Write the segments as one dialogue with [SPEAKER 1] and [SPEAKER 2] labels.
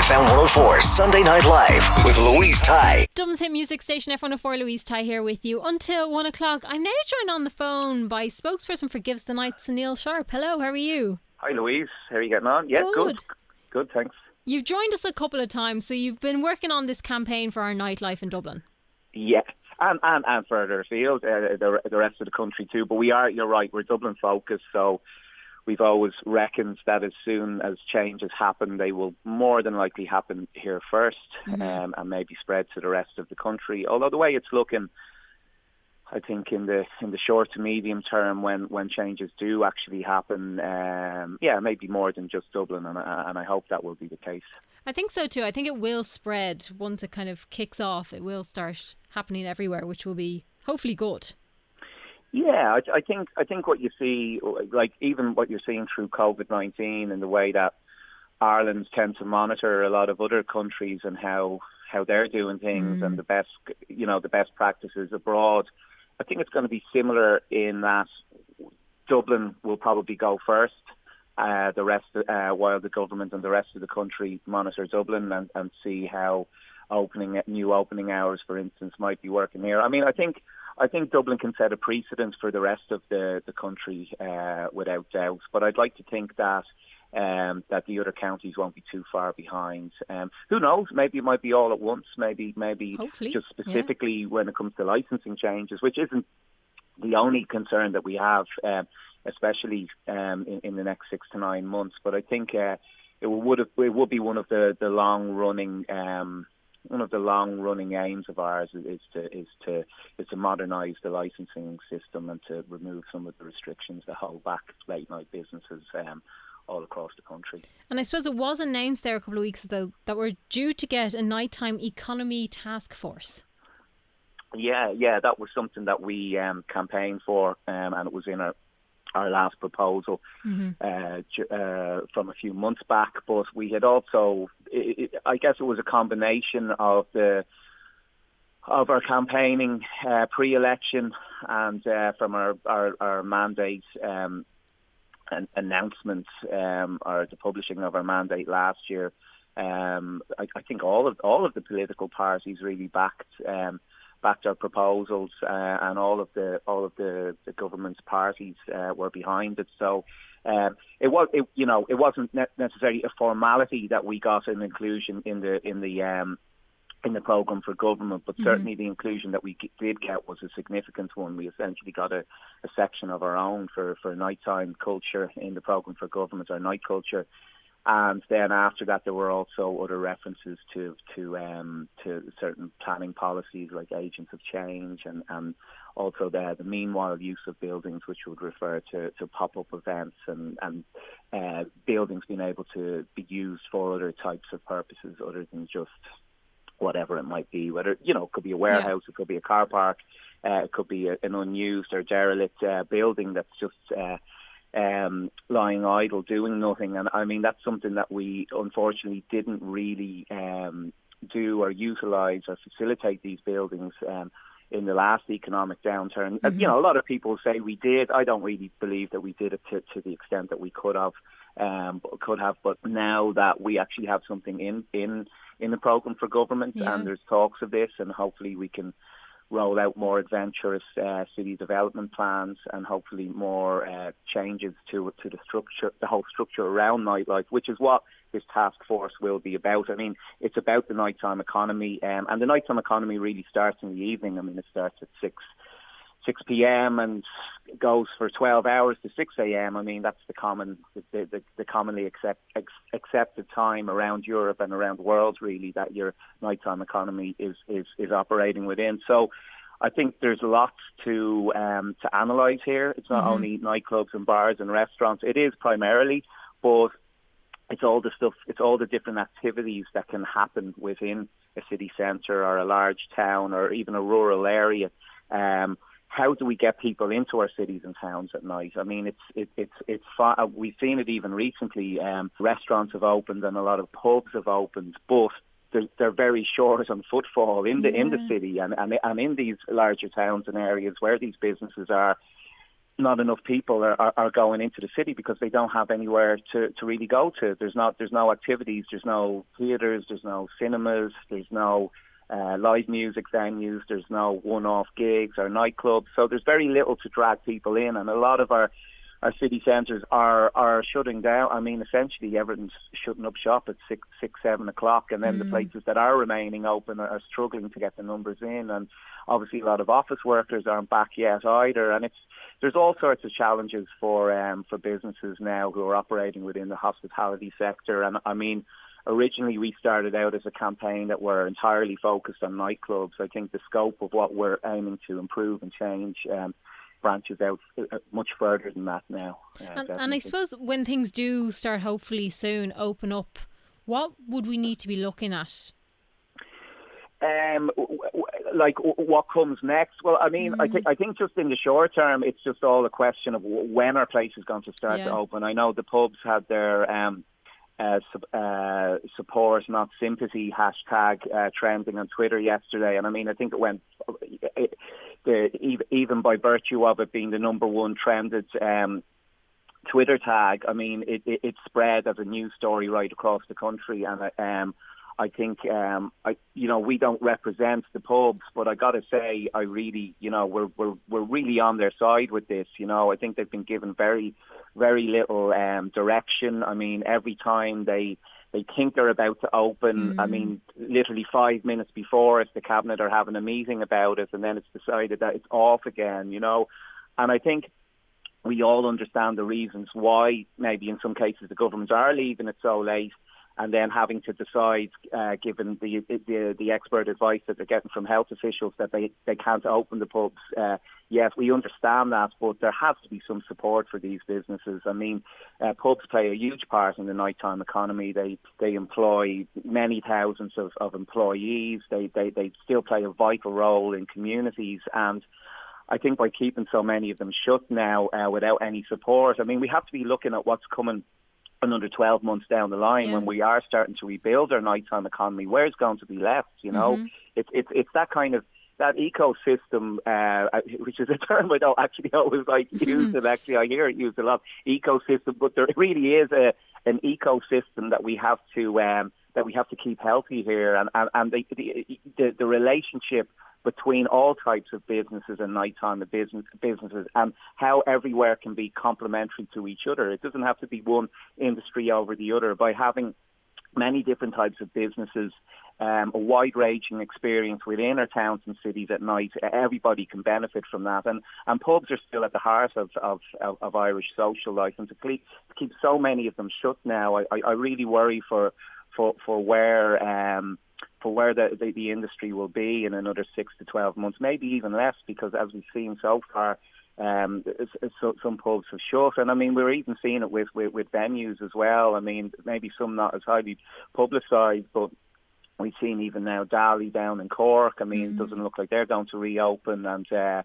[SPEAKER 1] FM 104 Sunday Night Live with Louise Ty.
[SPEAKER 2] Dublin's hit music station FM104 Louise Ty here with you until one o'clock. I'm now joined on the phone by spokesperson for Give Us the Night, Sunil Sharpe. Hello, how are you?
[SPEAKER 3] Hi Louise, how are you getting on? Yeah, good.
[SPEAKER 2] Good.
[SPEAKER 3] Good, thanks.
[SPEAKER 2] You've joined us a couple of times, so you've been working on this campaign for our nightlife in Dublin.
[SPEAKER 3] Yeah, and and, and further afield, uh, the the rest of the country too. But we are, you're right, we're Dublin focused, so we've always reckoned that as soon as changes happen, they will more than likely happen here 1st um, and maybe spread to the rest of the country. Although the way it's looking, I think in the in the short to medium term, when when changes do actually happen, um, yeah, maybe more than just Dublin, and and I hope that will be the case.
[SPEAKER 2] I think so too. I think it will spread once it kind of kicks off. It will start happening everywhere, which will be hopefully good.
[SPEAKER 3] Yeah, I, I think I think what you see, like even what you're seeing through COVID nineteen and the way that Ireland tend to monitor a lot of other countries and how how they're doing things and the best you know the best practices abroad. I think it's going to be similar in that Dublin will probably go first. Uh, the rest, uh, while the government and the rest of the country monitor Dublin and, and see how opening new opening hours, for instance, might be working here. I mean, I think I think Dublin can set a precedent for the rest of the the country uh, without doubt. But I'd like to think that um, that the other counties won't be too far behind. Um, who knows? Maybe it might be all at once. Maybe maybe
[SPEAKER 2] Hopefully,
[SPEAKER 3] just
[SPEAKER 2] yeah.
[SPEAKER 3] specifically when it comes to licensing changes, which isn't the only concern that we have, um, especially um, in, in the next six to nine months. But I think uh, it would have, it would be one of the the long running. One of the long running aims of ours is, to is to is to modernise the licensing system and to remove some of the restrictions that hold back late night businesses um, all across the country.
[SPEAKER 2] And I suppose it was announced there a couple of weeks ago that we're due to get a nighttime economy task force.
[SPEAKER 3] Yeah, yeah, that was something that we um, campaigned for, um, and it was in our our last proposal uh, uh, from a few months back. But we had also, i i I guess, it was a combination of the of our campaigning uh, pre-election and uh, from our our, our mandate um, an announcement um, or the publishing of our mandate last year. Um, I, I think all of all of the political parties really backed um, backed our proposals, uh, and all of the all of the, the government's parties uh, were behind it. So um, it was, it, you know, it wasn't ne- necessarily a formality that we got an inclusion in the in the um, in the program for government, but certainly the inclusion that we g- did get was a significant one. We essentially got a, a section of our own for for nighttime culture in the program for government, our night culture. And then after that, there were also other references to to um, to certain planning policies like agents of change, and, and also the the meanwhile use of buildings, which would refer to, to pop up events and and uh, buildings being able to be used for other types of purposes other than just whatever it might be. Whether you know, it could be a warehouse, it could be a car park, uh, it could be a, an unused or derelict uh, building that's just. Uh, um, lying idle, doing nothing. And I mean, that's something that we unfortunately didn't really um, do or utilize or facilitate these buildings um, in the last economic downturn. Uh, You know, a lot of people say we did. I don't really believe that we did it to, to the extent that we could have. Um, could have, but now that we actually have something in in in the program for government,
[SPEAKER 2] Yeah.
[SPEAKER 3] and there's talks of this, and hopefully we can roll out more adventurous uh, city development plans and hopefully more uh, changes to to the structure, the whole structure around nightlife, which is what this task force will be about. I mean, it's about the nighttime economy, um, and the nighttime economy really starts in the evening. I mean, it starts at six 6 p.m. and goes for 12 hours to 6 a.m. I mean, that's the common, the, the, the commonly accept, ex, accepted time around Europe and around the world, really, that your nighttime economy is, is, is operating within. So I think there's lots to um, to analyse here. It's not mm-hmm. only nightclubs and bars and restaurants. It is primarily, but it's all the stuff. It's all the different activities that can happen within a city centre or a large town or even a rural area. Um, how do we get people into our cities and towns at night? I mean, it's it, it's it's uh, we've seen it even recently. Um, restaurants have opened and a lot of pubs have opened, but they're, they're very short on footfall in the yeah. in the city and, and and in these larger towns and areas where these businesses are. Not enough people are, are, are going into the city because they don't have anywhere to, to really go to. There's not there's no activities, there's no theatres, there's no cinemas, there's no uh, live music venues. There's no one-off gigs or nightclubs, so there's very little to drag people in, and a lot of our our city centres are are shutting down. I mean, essentially everything's shutting up shop at six, six, seven o'clock, and then mm. the places that are remaining open are, are struggling to get the numbers in, and obviously a lot of office workers aren't back yet either, and it's there's all sorts of challenges for um, for businesses now who are operating within the hospitality sector, and I mean originally we started out as a campaign that were entirely focused on nightclubs. I think the scope of what we're aiming to improve and change um, branches out uh, much further than that now.
[SPEAKER 2] Uh, and, and, I suppose when things do start, hopefully soon, open up, what would we need to be looking at?
[SPEAKER 3] Um, like what comes next? Well, I mean, mm. I think I think just in the short term, it's just all a question of when our place is going to start yeah. to open. I know the pubs had their um, uh, uh, support, not sympathy hashtag uh, trending on Twitter yesterday. And I mean, I think it went it, the, even by virtue of it being the number one trended um, Twitter tag. I mean, it, it, it spread as a news story right across the country, and um, I think um, I, you know, we don't represent the pubs, but I got to say, I really, you know, we're we're we're really on their side with this. You know, I think they've been given very, very little um, direction. I mean, every time they they think they're about to open. Mm. I mean, literally five minutes before, if the cabinet are having a meeting about it, and then it's decided that it's off again. You know, and I think we all understand the reasons why. Maybe in some cases the governments are leaving it so late and then having to decide, uh, given the, the the expert advice that they're getting from health officials, that they, they can't open the pubs. Uh, yes, we understand that, but there has to be some support for these businesses. I mean, uh, pubs play a huge part in the nighttime economy. They they employ many thousands of, of employees. They, they they still play a vital role in communities and. I think by keeping so many of them shut now uh, without any support, I mean, we have to be looking at what's coming another 12 months down the line yeah. when we are starting to rebuild our nighttime economy, where's going to be left? You know, mm-hmm. it's it's it's that kind of that ecosystem, uh, which is a term I don't actually always like use it. Actually, I hear it used a lot. Ecosystem, but there really is a an ecosystem that we have to um, that we have to keep healthy here, and and, and the, the the the relationship between all types of businesses and nighttime business, businesses and how everywhere can be complementary to each other. It doesn't have to be one industry over the other. By having many different types of businesses, um, a wide-ranging experience within our towns and cities at night. Everybody can benefit from that, and and pubs are still at the heart of of, of, of Irish social life, and to keep, to keep so many of them shut now, I, I, I really worry for for for where. Um, for where the, the, the industry will be in another six to 12 months, maybe even less, because as we've seen so far, um, so, some pubs have shut, and I mean we're even seeing it with, with with venues as well. I mean maybe some not as highly publicised, but we've seen even now Dali down in Cork. I mean, mm-hmm. it doesn't look like they're going to reopen, and uh,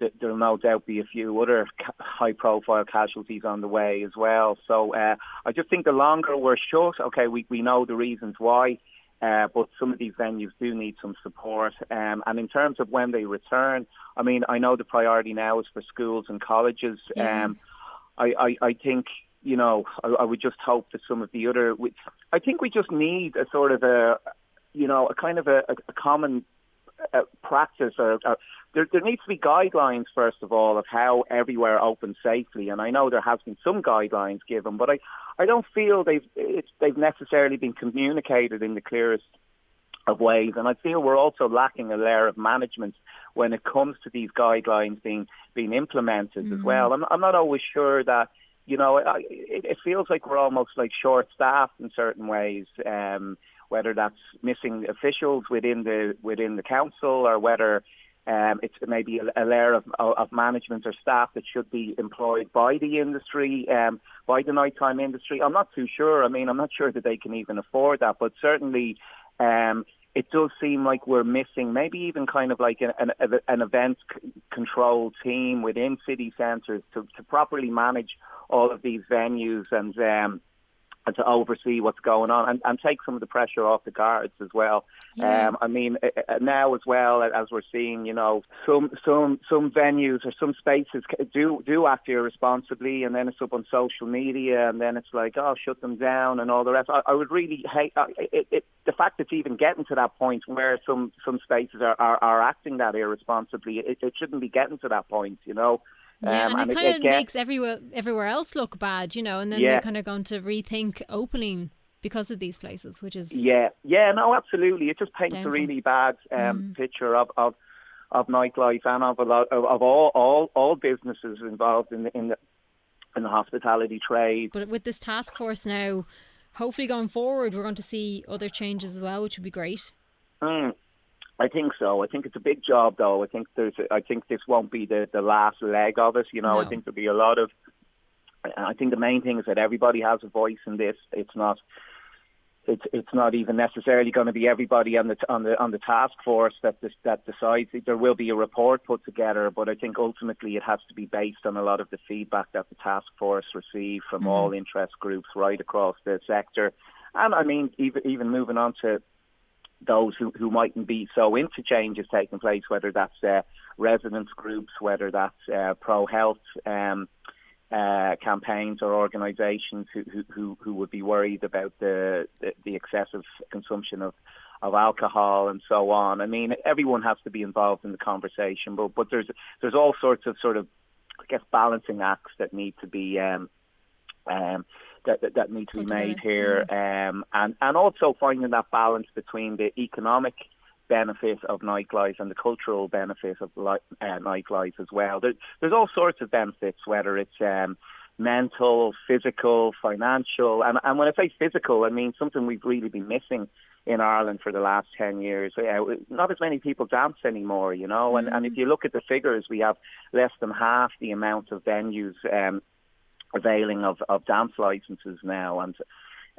[SPEAKER 3] th- there'll no doubt be a few other ca- high-profile casualties on the way as well. So uh, I just think the longer we're shut, okay, we we know the reasons why. Uh, but some of these venues do need some support. Um, and in terms of when they return, I mean, I know the priority now is for schools and colleges. Yeah. Um, I, I, I think, you know, I, I would just hope that some of the other, I think we just need a sort of a, you know, a kind of a, a common uh, practice or, or there, there needs to be guidelines first of all of how everywhere opens safely. And I know there has been some guidelines given, but I, I don't feel they've it's, they've necessarily been communicated in the clearest of ways. And I feel we're also lacking a layer of management when it comes to these guidelines being being implemented mm-hmm. as well. I'm, I'm not always sure that you know I, it, it feels like we're almost like short staffed in certain ways. Um, whether that's missing officials within the within the council or whether um, it's maybe a, layer of, of, management or staff that should be employed by the industry, um, by the nighttime industry. I'm not too sure. I mean, I'm not sure that they can even afford that, but certainly um, it does seem like we're missing maybe even kind of like an, an, an event control team within city centres to, to properly manage all of these venues and um, and to oversee what's going on and, and take some of the pressure off the guards as well. Yeah. Um, I mean, now as well as we're seeing, you know, some some some venues or some spaces do do act irresponsibly, and then it's up on social media, and then it's like, oh, shut them down and all the rest. I, I would really hate it, it, the fact it's even getting to that point where some some spaces are, are, are acting that irresponsibly. It, it shouldn't be getting to that point, you know.
[SPEAKER 2] Yeah, um, and, it kind of makes everywhere everywhere else look bad, you know, and then yeah. they're kind of going to rethink opening because of these places, which is
[SPEAKER 3] yeah, yeah, no, absolutely. It just paints downfall. a really bad um, mm. picture of, of of nightlife and of a lot of, of all all all businesses involved in the in the in the hospitality trade.
[SPEAKER 2] But with this task force now, hopefully going forward, we're going to see other changes as well, which would be great.
[SPEAKER 3] Mm. I think so. I think it's a big job, though. I think there's. I think this won't be the the last leg of it. You know, no. I think there'll be a lot of. I think the main thing is that everybody has a voice in this. It's not. It's it's not even necessarily going to be everybody on the on the on the task force that this, that decides. There will be a report put together, but I think ultimately it has to be based on a lot of the feedback that the task force receive from mm. all interest groups right across the sector. And I mean, even even moving on to those who, who mightn't be so into changes taking place, whether that's uh, residents groups, whether that's uh, pro health um, uh, campaigns or organisations who, who, who would be worried about the, the, the excessive consumption of, of alcohol and so on. I mean, everyone has to be involved in the conversation, but but there's there's all sorts of sort of I guess balancing acts that need to be um, um, that, that, that need to be made here, um, and and also finding that balance between the economic benefit of nightlife and the cultural benefit of li- uh, nightlife as well. There, there's all sorts of benefits, whether it's um, mental, physical, financial, and, and when I say physical, I mean something we've really been missing in Ireland for the last 10 years. Uh, not as many people dance anymore, you know, and, mm. and if you look at the figures, we have less than half the amount of venues um, availing of, of dance licenses now, and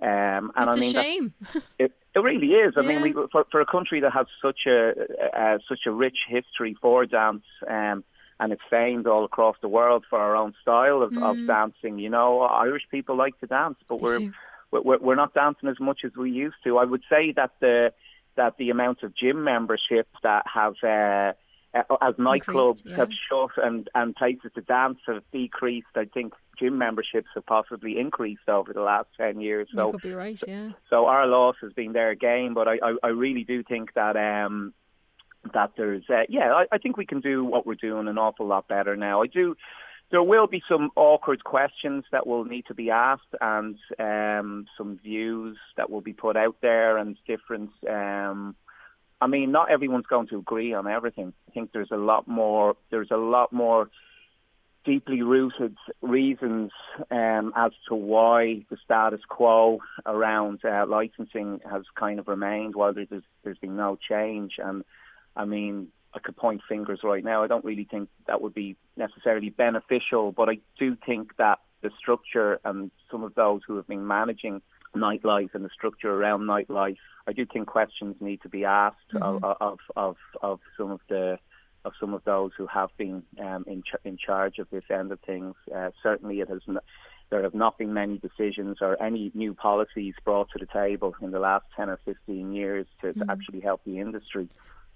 [SPEAKER 3] um, and
[SPEAKER 2] it's
[SPEAKER 3] I mean,
[SPEAKER 2] a shame.
[SPEAKER 3] it, it really is. I yeah. mean, we, for for a country that has such a uh, such a rich history for dance, um, and it's famed all across the world for our own style of, mm. of dancing. You know, Irish people like to dance, but we're, we're we're not dancing as much as we used to. I would say that the that the amount of gym memberships that have uh, uh, as nightclubs yeah. have shut and, and places to dance have decreased, I think gym memberships have possibly increased over the last 10 years.
[SPEAKER 2] So, you could be right, yeah.
[SPEAKER 3] So our loss has been there again, but I, I, I really do think that um, that there's, uh, yeah, I, I think we can do what we're doing an awful lot better now. I do. There will be some awkward questions that will need to be asked, and um, some views that will be put out there, and different um, I mean, not everyone's going to agree on everything. I think there's a lot more. There's a lot more deeply rooted reasons um, as to why the status quo around uh, licensing has kind of remained while there's there's been no change. And I mean, I could point fingers right now. I don't really think that would be necessarily beneficial, but I do think that the structure and some of those who have been managing nightlife and the structure around nightlife. I do think questions need to be asked mm-hmm. of, of, of of some of the of some of those who have been um, in ch- in charge of this end of things. Uh, certainly, it has. N- there have not been many decisions or any new policies brought to the table in the last 10 or 15 years to, mm-hmm. to actually help the industry.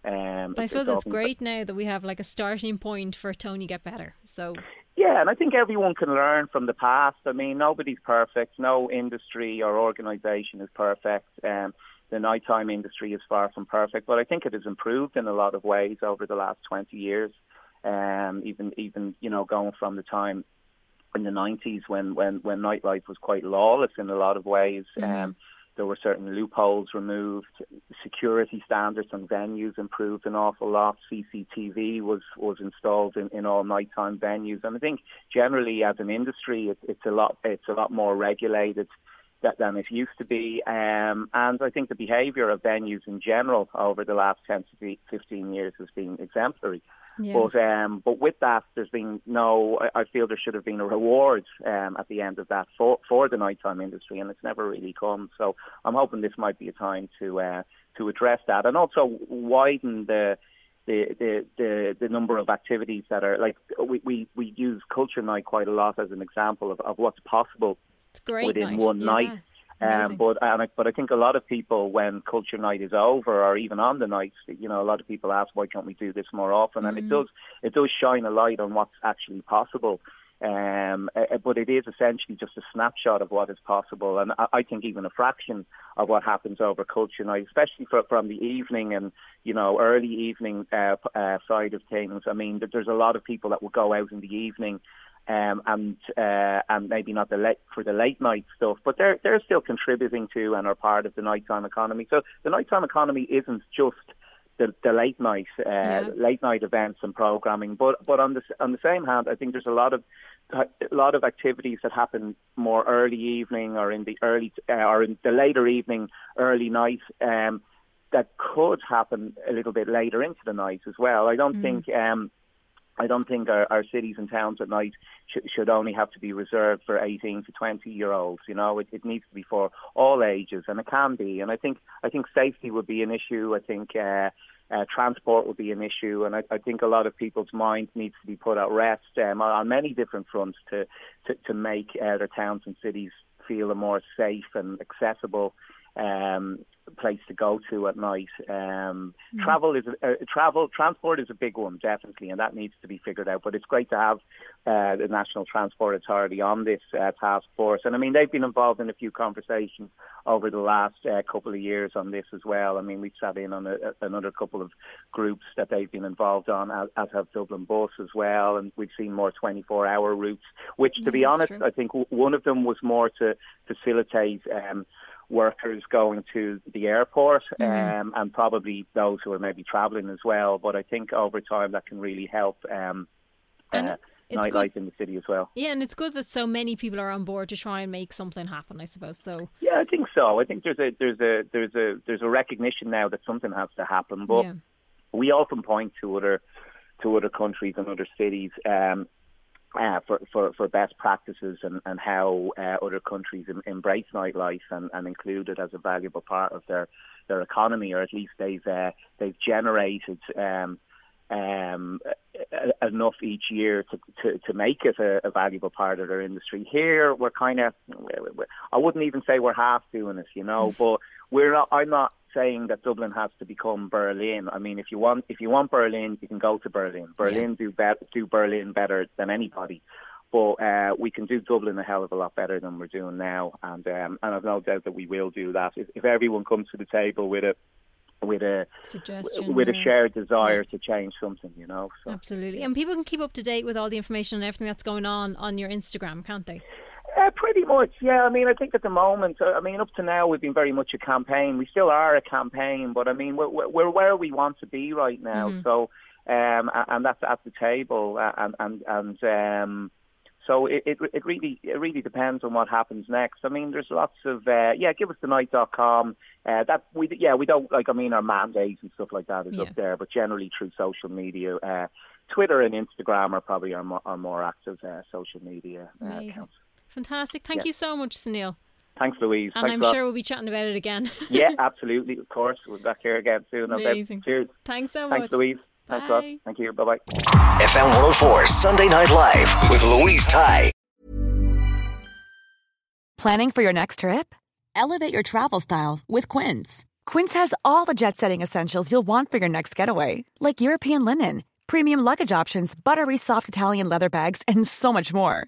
[SPEAKER 2] Um, but I suppose it's great now that we have like a starting point for Tony Get Better. So
[SPEAKER 3] yeah, and I think everyone can learn from the past. I mean, nobody's perfect. No industry or organisation is perfect. Um, the nighttime industry is far from perfect, but I think it has improved in a lot of ways over the last 20 years. Um, even even you know going from the time in the 90s when when when nightlife was quite lawless in a lot of ways. Mm-hmm. Um, there were certain loopholes removed. Security standards on venues improved an awful lot. CCTV was was installed in, in all nighttime venues, and I think generally as an industry, it, it's a lot it's a lot more regulated than it used to be. Um, and I think the behaviour of venues in general over the last 10 to 15 years has been exemplary. Yeah. But um, but with that, there's been no. I, I feel there should have been a reward um, at the end of that for for the nighttime industry, and it's never really come. So I'm hoping this might be a time to uh, to address that, and also widen the the, the, the, the number of activities that are like we, we, we use culture night quite a lot as an example of, of what's possible within
[SPEAKER 2] night.
[SPEAKER 3] one
[SPEAKER 2] yeah.
[SPEAKER 3] night. Um, but and I, but I think a lot of people, when culture night is over, or even on the nights, you know, a lot of people ask, why can't we do this more often? And it mm. does it does shine a light on what's actually possible. Um, but it is essentially just a snapshot of what is possible, and I, I think even a fraction of what happens over culture night, especially for, from the evening and you know early evening uh, uh, side of things. I mean, there's a lot of people that will go out in the evening um, and uh, and maybe not the late for the late night stuff, but they're they're still contributing to and are part of the nighttime economy. So the nighttime economy isn't just the, the late night uh, yeah. late night events and programming, but but on the on the same hand, I think there's a lot of a lot of activities that happen more early evening or in the early uh, or in the later evening, early night. Um, that could happen a little bit later into the night as well. I don't mm. think um, I don't think our, our cities and towns at night sh- should only have to be reserved for 18 to 20 year olds. You know, it, it needs to be for all ages, and it can be. And I think I think safety would be an issue. I think. Uh, uh, transport would be an issue, and I, I think a lot of people's minds needs to be put at rest um, on many different fronts to to, to make uh, their towns and cities feel a more safe and accessible um, place to go to at night. Um, mm. Travel is uh, travel transport is a big one, definitely, and that needs to be figured out. But it's great to have uh, the National Transport Authority on this uh, task force, and I mean they've been involved in a few conversations over the last uh, couple of years on this as well. I mean we've sat in on a, another couple of groups that they've been involved on, as, as have Dublin Bus as well, and we've seen more 24-hour routes. Which, to be honest, true. I think one of them was more to facilitate. Um, workers going to the airport mm-hmm. um, and probably those who are maybe travelling as well. But I think over time that can really help um, uh, nightlife in the city as well.
[SPEAKER 2] Yeah, and it's good that so many people are on board to try and make something happen. I suppose so.
[SPEAKER 3] Yeah, I think so. I think there's a there's a there's a there's a recognition now that something has to happen. But yeah. we often point to other to other countries and other cities um, uh, for, for, for best practices and, and how uh, other countries em- embrace nightlife and, and include it as a valuable part of their, their economy, or at least they've uh, they've generated um, um, enough each year to, to, to make it a, a, valuable part of their industry. Here, we're kind of, I wouldn't even say we're half doing it, you know, but we're not, I'm not saying that Dublin has to become Berlin. I mean, if you want if you want Berlin, you can go to Berlin. Berlin yeah. do be- do Berlin better than anybody. But uh, we can do Dublin a hell of a lot better than we're doing now, and um, and I've no doubt that we will do that if, if everyone comes to the table with a with a
[SPEAKER 2] suggestion
[SPEAKER 3] with a shared desire yeah. to change something you know
[SPEAKER 2] so. absolutely and people can keep up to date with all the information and everything that's going on on your instagram can't they
[SPEAKER 3] uh, pretty much, yeah. I mean, I think at the moment, uh, I mean, up to now, we've been very much a campaign. We still are a campaign, but I mean, we're, we're where we want to be right now. Mm-hmm. So, um, and that's at the table, uh, and and and um, so it, it it really it really depends on what happens next. I mean, there's lots of uh, yeah. Give us the night.com. Uh, that we yeah we don't like. I mean, our mandates and stuff like that is yeah. up there, but generally through social media. Uh, Twitter and Instagram are probably our more, our more active uh, social media uh, accounts.
[SPEAKER 2] Fantastic. Thank you so much, Sunil.
[SPEAKER 3] Thanks, Louise.
[SPEAKER 2] And
[SPEAKER 3] Thanks
[SPEAKER 2] I'm sure we'll be chatting about it again.
[SPEAKER 3] yeah, absolutely. Of course. We'll be back here again soon.
[SPEAKER 2] Amazing.
[SPEAKER 3] Cheers.
[SPEAKER 2] Thanks so much.
[SPEAKER 3] Thanks, Louise.
[SPEAKER 2] Bye.
[SPEAKER 3] Thanks, Rob. Thank you. Bye bye.
[SPEAKER 1] FM 104 Sunday Night Live with Louise Ty.
[SPEAKER 4] Planning for your next trip? Elevate your travel style with Quince. Quince has all the jet setting essentials you'll want for your next getaway, like European linen, premium luggage options, buttery soft Italian leather bags, and so much more